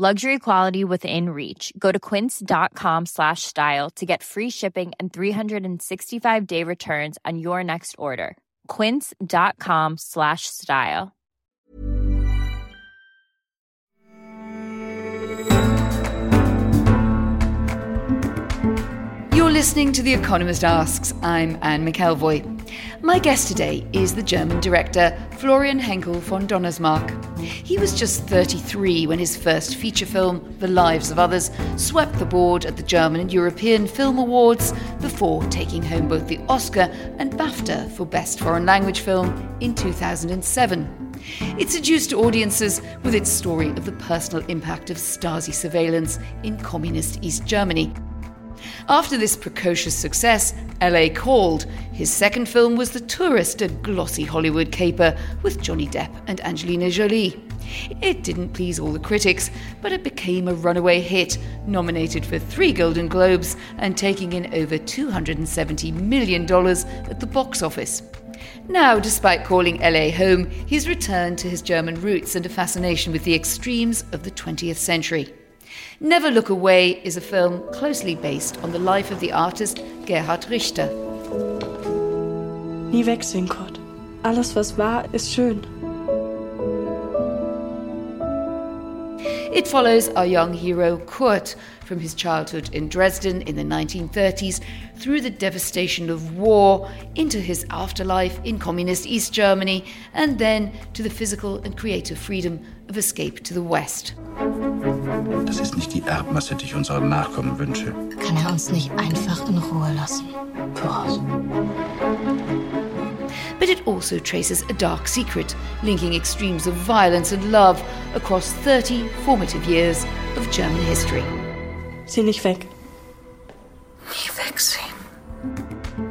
Luxury quality within reach. Go to quince.com slash style to get free shipping and 365-day returns on your next order. quince.com slash style. You're listening to The Economist Asks. I'm Anne McElvoy. My guest today is the German director Florian Henckel von Donnersmarck. He was just 33 when his first feature film, The Lives of Others, swept the board at the German and European Film Awards before taking home both the Oscar and BAFTA for Best Foreign Language Film in 2007. It seduced audiences with its story of the personal impact of Stasi surveillance in communist East Germany after this precocious success, LA called. His second film was The Tourist, a glossy Hollywood caper with Johnny Depp and Angelina Jolie. It didn't please all the critics, but it became a runaway hit, nominated for three Golden Globes and taking in over $270 million at the box office. Now, despite calling LA home, he's returned to his German roots and a fascination with the extremes of the 20th century. Never Look Away is a film closely based on the life of the artist Gerhard Richter. Nie wegsehen, Kurt. Alles, was war, ist schön. It follows our young hero Kurt from his childhood in Dresden in the 1930s through the devastation of war into his afterlife in communist East Germany and then to the physical and creative freedom of escape to the West. Das ist nicht die Erbmasse, die ich unseren Nachkommen wünsche. Kann er uns nicht einfach in Ruhe lassen? Voraus. But it also traces a dark secret, linking extremes of violence and love across 30 formative years of German history. Sieh nicht weg. Nie wegsehen.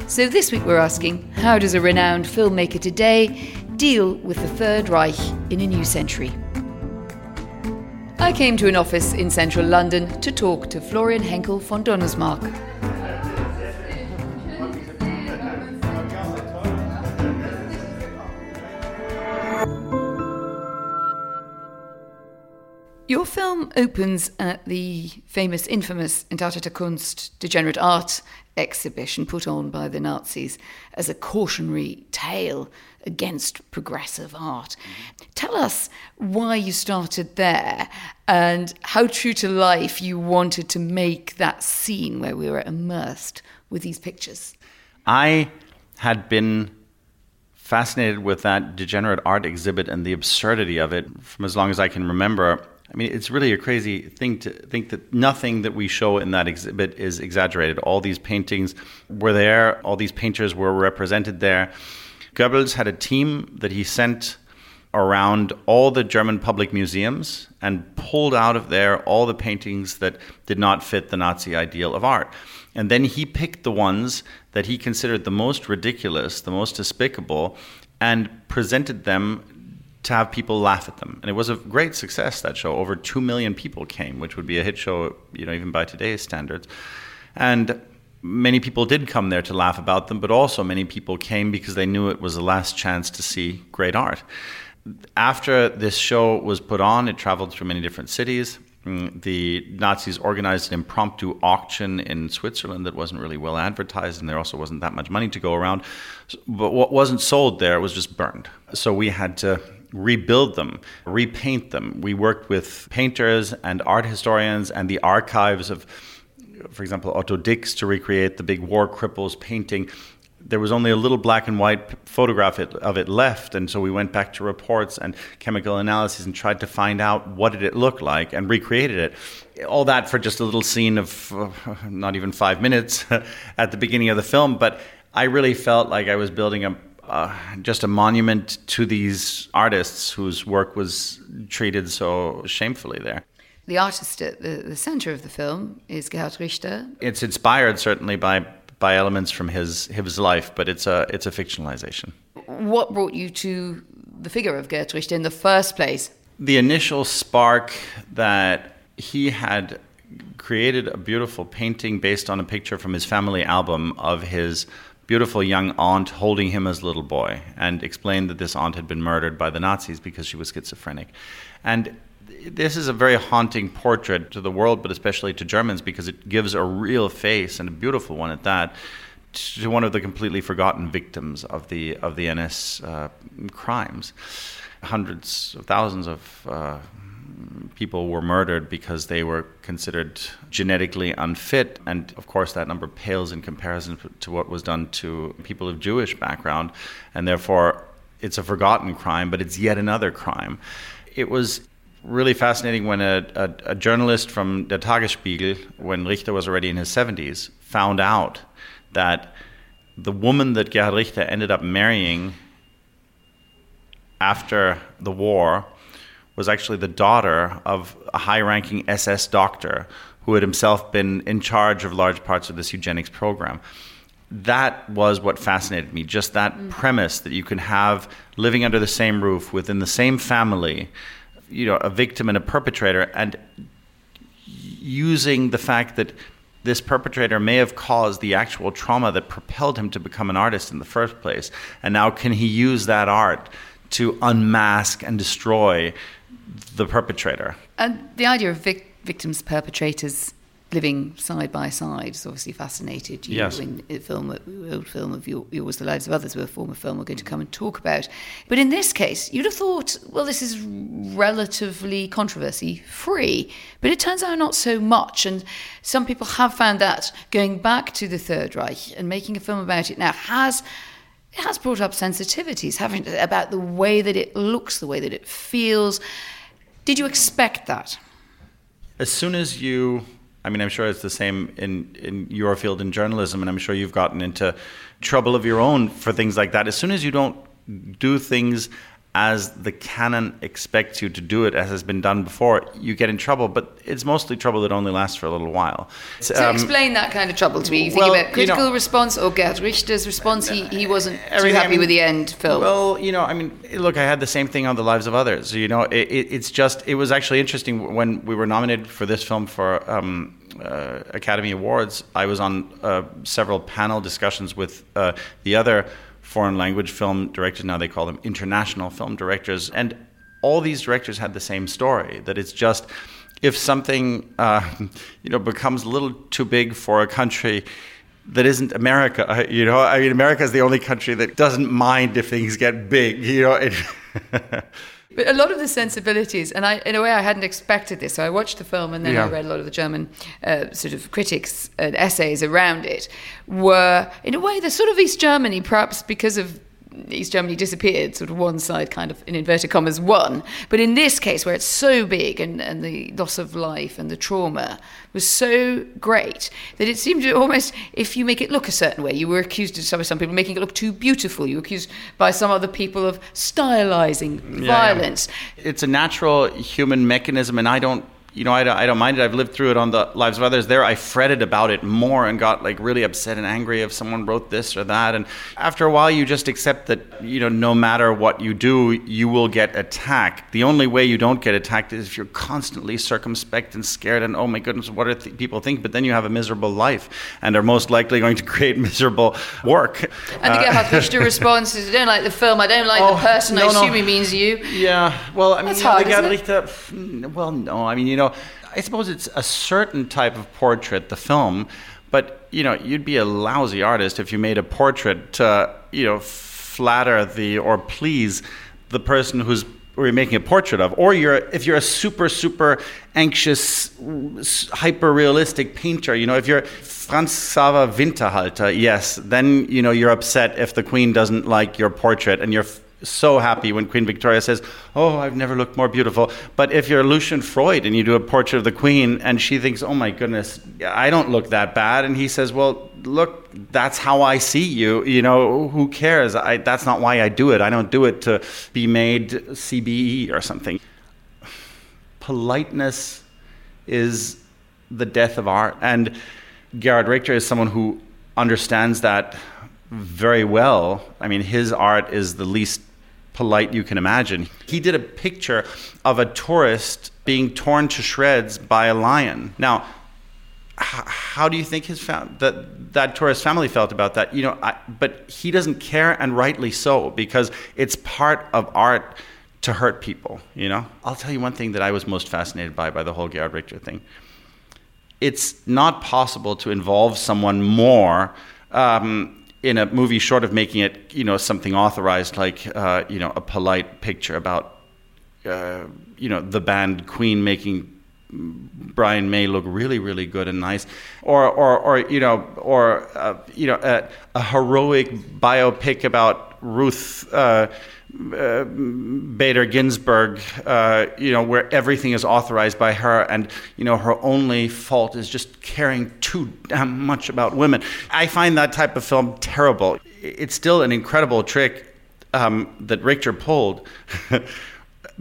So this week we're asking how does a renowned filmmaker today deal with the Third Reich in a new century? I came to an office in central London to talk to Florian Henckel von Donnersmarck. Your film opens at the famous, infamous Entartete Kunst, Degenerate Art exhibition put on by the Nazis as a cautionary tale against progressive art. Tell us why you started there and how true to life you wanted to make that scene where we were immersed with these pictures. I had been fascinated with that degenerate art exhibit and the absurdity of it from as long as I can remember. I mean, it's really a crazy thing to think that nothing that we show in that exhibit is exaggerated. All these paintings were there, all these painters were represented there. Goebbels had a team that he sent around all the German public museums and pulled out of there all the paintings that did not fit the Nazi ideal of art. And then he picked the ones that he considered the most ridiculous, the most despicable, and presented them to have people laugh at them. And it was a great success, that show. Over 2 million people came, which would be a hit show, you know, even by today's standards. And many people did come there to laugh about them, but also many people came because they knew it was the last chance to see great art. After this show was put on, it traveled through many different cities. Mm, the Nazis organized an impromptu auction in Switzerland that wasn't really well advertised, and there also wasn't that much money to go around. But what wasn't sold there was just burned. So we had to rebuild them, repaint them. We worked with painters and art historians and the archives of, for example, Otto Dix to recreate the big war cripples painting. There was only a little black and white photograph of it left, and so we went back to reports and chemical analyses and tried to find out what did it look like and recreated it. All that for just a little scene of uh, not even five minutes at the beginning of the film, but I really felt like I was building a uh, just a monument to these artists whose work was treated so shamefully there. The artist at the, the center of the film is Gerhard Richter. It's inspired certainly by by elements from his his life, but it's a it's a fictionalization. What brought you to the figure of Gerd Richter in the first place? The initial spark that he had created a beautiful painting based on a picture from his family album of his beautiful young aunt holding him as little boy and explained that this aunt had been murdered by the Nazis because she was schizophrenic. And this is a very haunting portrait to the world, but especially to Germans because it gives a real face and a beautiful one at that to one of the completely forgotten victims of the of the NS uh, crimes. Hundreds of thousands of uh, people were murdered because they were considered genetically unfit. And of course, that number pales in comparison to what was done to people of Jewish background. And therefore, it's a forgotten crime, but it's yet another crime. It was really fascinating when a, a, a journalist from Der Tagesspiegel, when Richter was already in his 70s, found out that the woman that Gerhard Richter ended up marrying after the war was actually the daughter of a high ranking SS doctor who had himself been in charge of large parts of this eugenics program. That was what fascinated me, just that mm. premise that you can have living under the same roof within the same family, you know, a victim and a perpetrator, and using the fact that this perpetrator may have caused the actual trauma that propelled him to become an artist in the first place. And now, can he use that art to unmask and destroy the perpetrator. And the idea of vic- victims, perpetrators living side by side has obviously fascinated you yes. in a film, old film of yours, The Lives of Others, where a former film we're going to come and talk about. But in this case, you'd have thought, well, this is relatively controversy free, but it turns out not so much. And some people have found that going back to the Third Reich and making a film about it now has it has brought up sensitivities having about the way that it looks, the way that it feels. Did you expect that? As soon as you, I mean, I'm sure it's the same in, in your field in journalism, and I'm sure you've gotten into trouble of your own for things like that. As soon as you don't do things as the canon expects you to do it, as has been done before, you get in trouble. But it's mostly trouble that only lasts for a little while. So um, explain that kind of trouble to me. You well, think about critical you know, response or Gerd Richter's response? He, he wasn't too happy I mean, with the end film. Well, you know, I mean, look, I had the same thing on The Lives of Others. You know, it, it, it's just, it was actually interesting when we were nominated for this film for um, uh, Academy Awards. I was on uh, several panel discussions with uh, the other foreign language film directors. Now they call them international film directors. And all these directors had the same story that it's just if something uh, you know becomes a little too big for a country that isn't America, you know, I mean, America is the only country that doesn't mind if things get big, you know. But a lot of the sensibilities, and I, in a way, I hadn't expected this. So I watched the film, and then yeah. I read a lot of the German uh, sort of critics and essays around it. Were in a way, the sort of East Germany, perhaps because of East Germany disappeared, sort of one side kind of in inverted commas won. But in this case, where it's so big and, and the loss of life and the trauma was so great that it seemed to almost, if you make it look a certain way, you were accused of some, some people making it look too beautiful. You were accused by some other people of stylizing yeah, violence. Yeah. It's a natural human mechanism, and I don't you know, I don't, I don't mind it. I've lived through it on the Lives of Others. There, I fretted about it more and got like really upset and angry if someone wrote this or that. And after a while, you just accept that, you know, no matter what you do, you will get attacked. The only way you don't get attacked is if you're constantly circumspect and scared and, oh my goodness, what do th- people think? But then you have a miserable life and are most likely going to create miserable work. And to get uh, how Richter response is, I don't like the film, I don't like oh, the person, no, I assume no. he means you. Yeah, well, I mean, That's hard, isn't it? Mm, well, no, I mean, you know, I suppose it's a certain type of portrait, the film, but you know, you'd be a lousy artist if you made a portrait to, you know, flatter the or please the person who's or you're making a portrait of, or you're if you're a super super anxious, hyper realistic painter, you know, if you're Franz Xaver Winterhalter, yes, then you know you're upset if the Queen doesn't like your portrait, and you're so happy when Queen Victoria says, Oh, I've never looked more beautiful. But if you're Lucian Freud and you do a portrait of the Queen and she thinks, Oh my goodness, I don't look that bad. And he says, Well, look, that's how I see you. You know, who cares? I, that's not why I do it. I don't do it to be made CBE or something. Politeness is the death of art. And Gerhard Richter is someone who understands that very well. I mean, his art is the least polite you can imagine. He did a picture of a tourist being torn to shreds by a lion. Now, how do you think his fam- that that tourist family felt about that? You know, I, but he doesn't care, and rightly so, because it's part of art to hurt people. You know, I'll tell you one thing that I was most fascinated by by the whole Gerhard Richter thing. It's not possible to involve someone more. Um, in a movie, short of making it, you know, something authorized, like uh, you know, a polite picture about, uh, you know, the band Queen making Brian May look really, really good and nice, or, or, or you know, or uh, you know, a, a, heroic biopic about Ruth uh, Bader Ginsburg, uh, you know, where everything is authorized by her, and you know, her only fault is just caring too damn much about women. I find that type of film terrible. It's still an incredible trick um, that Richter pulled.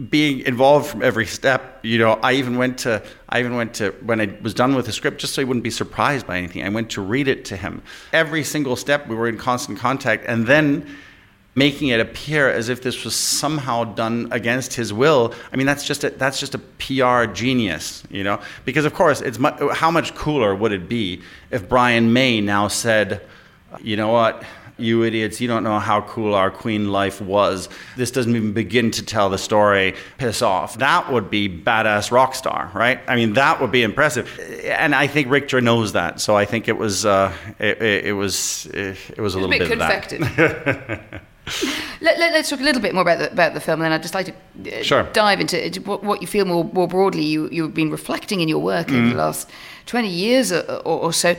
being involved from every step, you know, I even went to, I even went to, when I was done with the script, just so he wouldn't be surprised by anything, I went to read it to him. Every single step, we were in constant contact. And then making it appear as if this was somehow done against his will. I mean, that's just a, that's just a PR genius, you know. Because of course, it's mu- how much cooler would it be if Brian May now said, you know what, you idiots, you don't know how cool our queen life was. This doesn't even begin to tell the story. Piss off. That would be badass rock star, right? I mean, that would be impressive. And I think Richter knows that. So I think it was uh, it, it, it, was it, was a little a bit, bit confected. of that. Let, us let, talk a little bit more about the, about the film, and then I'd just like to uh, sure. dive into, into what, what, you feel more, more broadly. You, you've been reflecting in your work mm. in the last 20 years or, or, or so.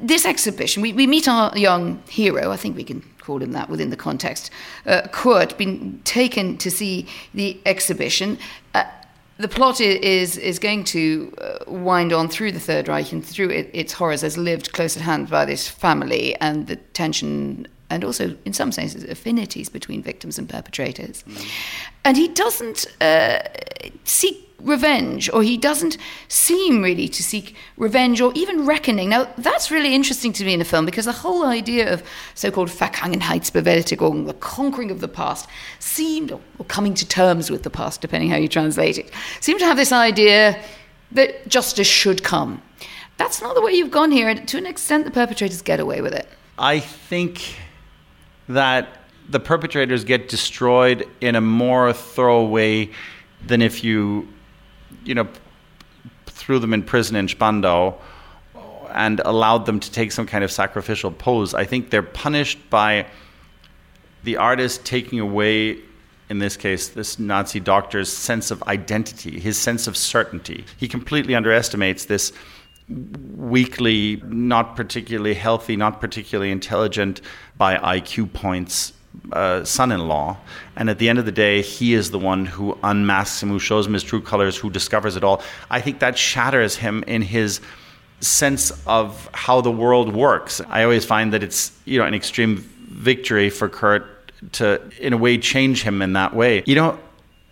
This exhibition, we, we meet our young hero, I think we can call him that within the context, uh, Kurt, been taken to see the exhibition. Uh, the plot is is going to uh, wind on through the Third Reich and through it, its horrors as lived close at hand by this family and the tension and also, in some senses, affinities between victims and perpetrators. Mm. And he doesn't uh, seek revenge, or he doesn't seem really to seek revenge or even reckoning. Now, that's really interesting to me in the film because the whole idea of so called Vergangenheitsbewältigung, the conquering of the past, seemed, or coming to terms with the past, depending how you translate it, seemed to have this idea that justice should come. That's not the way you've gone here, and to an extent, the perpetrators get away with it. I think that the perpetrators get destroyed in a more thorough way than if you, you know, threw them in prison in Spandau and allowed them to take some kind of sacrificial pose. I think they're punished by the artist taking away, in this case, this Nazi doctor's sense of identity, his sense of certainty. He completely underestimates this weakly, not particularly healthy, not particularly intelligent by IQ points uh, son-in-law, and at the end of the day, he is the one who unmasks him, who shows him his true colors, who discovers it all. I think that shatters him in his sense of how the world works. I always find that it's you know an extreme victory for Kurt to, in a way, change him in that way. You know,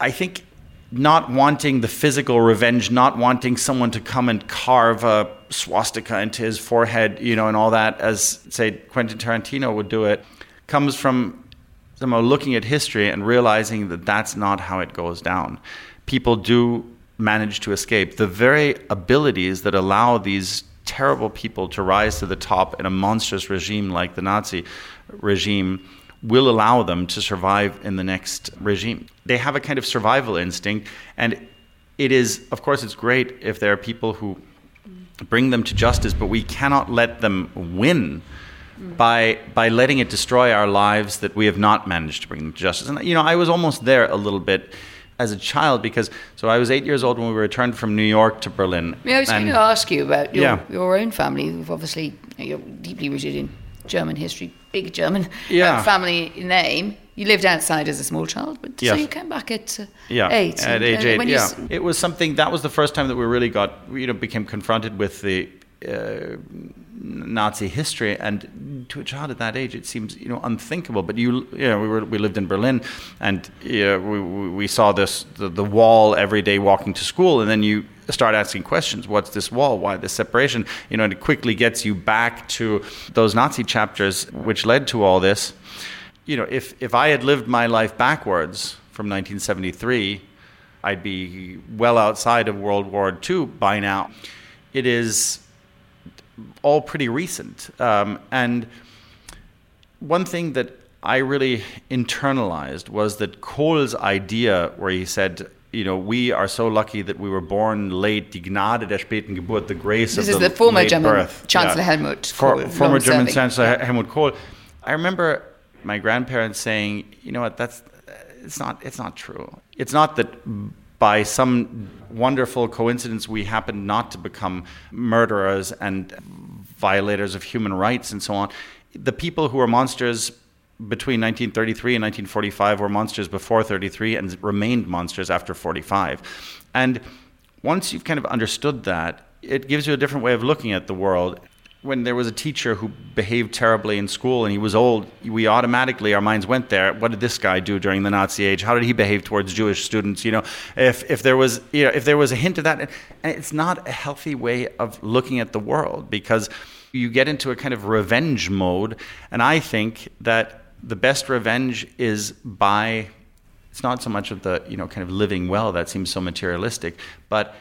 I think not wanting the physical revenge, not wanting someone to come and carve a swastika into his forehead, you know, and all that, as say Quentin Tarantino would do it, comes from somehow looking at history and realizing that that's not how it goes down. People do manage to escape. The very abilities that allow these terrible people to rise to the top in a monstrous regime like the Nazi regime will allow them to survive in the next regime. They have a kind of survival instinct, and it is, of course, it's great if there are people who bring them to justice, but we cannot let them win by by letting it destroy our lives that we have not managed to bring them to justice. And you know, I was almost there a little bit as a child because so I was eight years old when we returned from New York to Berlin. Yeah, I was going to ask you about your, yeah. your own family. You've obviously you're deeply rooted in German history, big German uh, yeah. uh, family name. You lived outside as a small child, but yes. so you came back at uh, yeah. eight. At age eight, yeah. it was something that was the first time that we really got, you know, became confronted with the uh, Nazi history and to a child at that age, it seems you know unthinkable. But you, you know, we were we lived in Berlin, and you know, we we saw this the, the wall every day walking to school, and then you start asking questions. What's this wall? Why this separation? You know, and it quickly gets you back to those Nazi chapters which led to all this. You know, if if I had lived my life backwards from 1973, I'd be well outside of World War II by now. It is all pretty recent. Um, and one thing that I really internalized was that Kohl's idea, where he said, you know, we are so lucky that we were born late, die Gnade der späten Geburt, the grace this of is the, the former German birth. Chancellor Yeah. Helmut For, former German. Chancellor Helmut Kohl. I remember my grandparents saying, you know what, that's it's not it's not true. It's not that by some wonderful coincidence we happen not to become murderers and violators of human rights and so on. The people who were monsters between 1933 and 1945 were monsters before 33 and remained monsters after 45. And once you've kind of understood that, it gives you a different way of looking at the world. When there was a teacher who behaved terribly in school and he was old, we automatically, our minds went there. What did this guy do during the Nazi age? How did he behave towards Jewish students? You know, if, if there was, you know, if there was a hint of that, and it's not a healthy way of looking at the world because you get into a kind of revenge mode. And I think that the best revenge is by it's not so much of the you know kind of living well that seems so materialistic but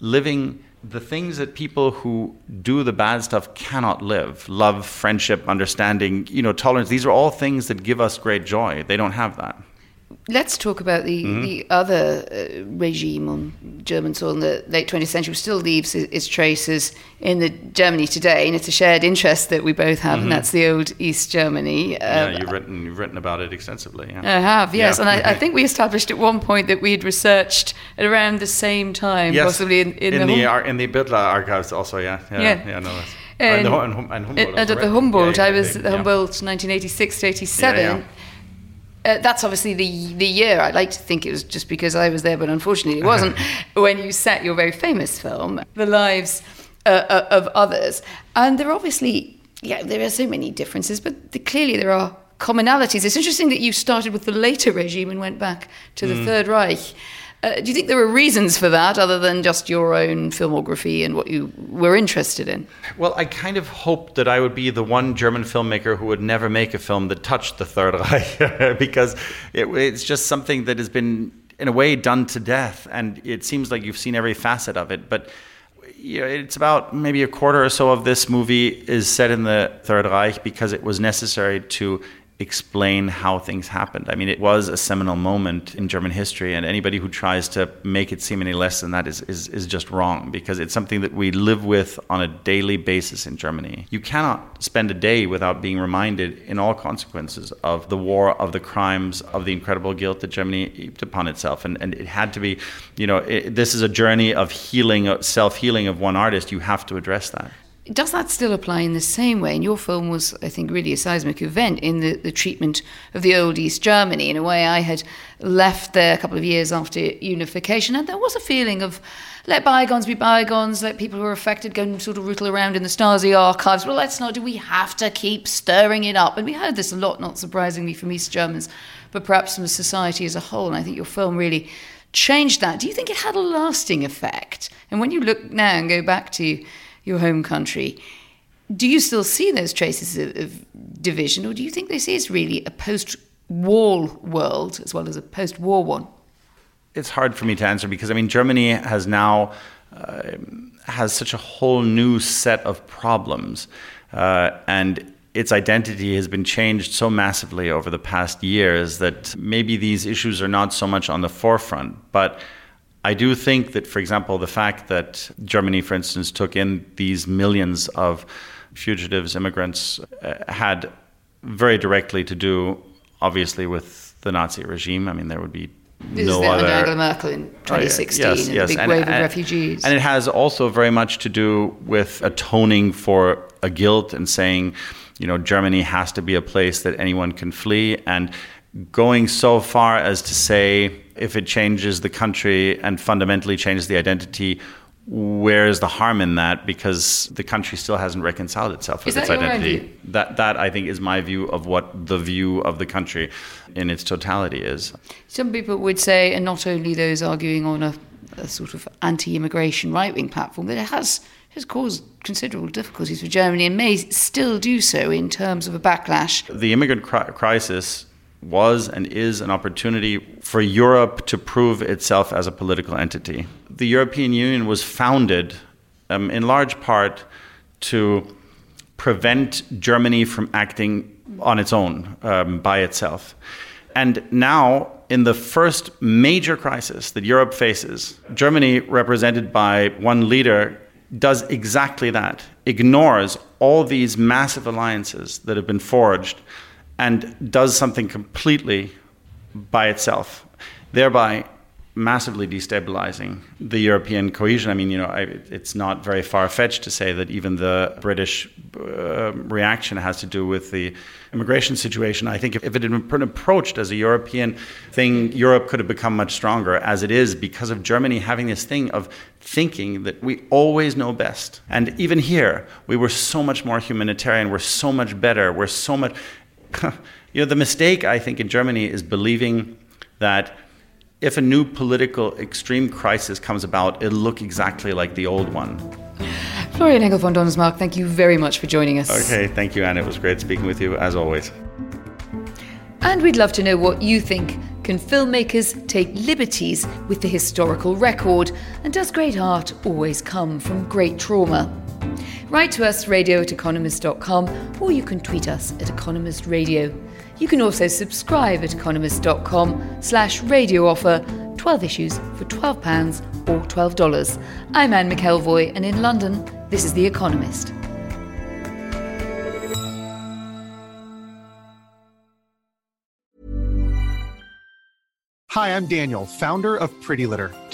living the things that people who do the bad stuff cannot live. Love friendship understanding you know tolerance. These are all things that give us great joy. They don't have that Let's talk about the, Mm-hmm. the other uh, regime on German soil in the late 20th century, which still leaves its, traces in the Germany today, and it's a shared interest that we both have, and that's the old East Germany. Mm-hmm. yeah Um, you've written you've written about it extensively yeah. I have, yes, Yeah. and I, I think we established at one point that we had researched at around the same time, yes, possibly in, in, in the, the, ar- in the Birthler archives also yeah yeah Yeah. yeah, no And- and, and, and Humboldt and at the? Humboldt, Yeah, I was at the yeah. Humboldt 1986 to 87. Uh, that's obviously the the year. I'd like to think it was just because I was there, but unfortunately it wasn't. when you set your very famous film, The Lives uh, uh, of Others, and there are obviously yeah there are so many differences, but the, clearly there are commonalities. It's interesting that you started with the later regime and went back to the Mm. Third Reich. Uh, do you think there were reasons for that, other than just your own filmography and what you were interested in? Well, I kind of hoped that I would be the one German filmmaker who would never make a film that touched the Third Reich, because it, it's just something that has been, in a way, done to death, and it seems like you've seen every facet of it. But you know, it's about maybe a quarter or so of this movie is set in the Third Reich because it was necessary to explain how things happened. I mean, it was a seminal moment in German history, and anybody who tries to make it seem any less than that is, is, is just wrong because it's something that we live with on a daily basis in Germany. You cannot spend a day without being reminded, in all consequences, of the war, of the crimes, of the incredible guilt that Germany heaped upon itself. And, and it had to be, you know, it, this is a journey of healing, self healing of one artist. You have to address that. Does that still apply in the same way? And your film was, I think, really a seismic event in the, the treatment of the old East Germany. In a way, I had left there a couple of years after unification, and there was a feeling of let bygones be bygones, let people who are affected go and sort of rootle around in the Stasi archives. Well, let's not do we have to keep stirring it up? And we heard this a lot, not surprisingly, from East Germans, but perhaps from society as a whole. And I think your film really changed that. Do you think it had a lasting effect? And when you look now and go back to your home country, do you still see those traces of, of division, or do you think this is really a post-war world as well as a post-war one? It's hard for me to answer because I mean Germany has now uh, has such a whole new set of problems, uh, and its identity has been changed so massively over the past years that maybe these issues are not so much on the forefront, but. I do think that, for example, the fact that Germany, for instance, took in these millions of fugitives, immigrants, uh, had very directly to do, obviously, with the Nazi regime. I mean, there would be This no is the other. Angela Merkel in Oh, yeah. 2016 Yes, and yes. the big And- wave of and- refugees. And it has also very much to do with atoning for a guilt and saying, you know, Germany has to be a place that anyone can flee, and going so far as to say if it changes the country and fundamentally changes the identity, where's the harm in that? Because the country still hasn't reconciled itself with Is its identity. view? That that I think is my view of what the view of the country in its totality is. Some people would say, and not only those arguing on a, a sort of anti-immigration right-wing platform, that it has has caused considerable difficulties for Germany and may still do so in terms of a backlash. The immigrant cri- crisis was and is an opportunity for Europe to prove itself as a political entity. The European Union was founded um, in large part to prevent Germany from acting on its own, um, by itself. And now, in the first major crisis that Europe faces, Germany, represented by one leader, does exactly that, ignores all these massive alliances that have been forged, and does something completely by itself, thereby massively destabilizing the European cohesion. I mean, you know, I, it's not very far fetched to say that even the British uh, reaction has to do with the immigration situation. I think if, if it had been approached as a European thing, Europe could have become much stronger as it is because of Germany having this thing of thinking that we always know best. And even here, we were so much more humanitarian, we're so much better, we're so much. you know, the mistake I think in Germany is believing that if a new political extreme crisis comes about, it'll look exactly like the old one. Florian Henckel von Donnersmarck, thank you very much for joining us. Okay, thank you, Anne. It was great speaking with you, as always. And we'd love to know what you think. Can filmmakers take liberties with the historical record? And does great art always come from great trauma? Write to us, radio at economist.com, or you can tweet us at Economist Radio. You can also subscribe at economist.com slash radio offer 12 issues for £12 or $12. I'm Anne McElvoy, and in London, this is The Economist. Hi, I'm Daniel, founder of Pretty Litter.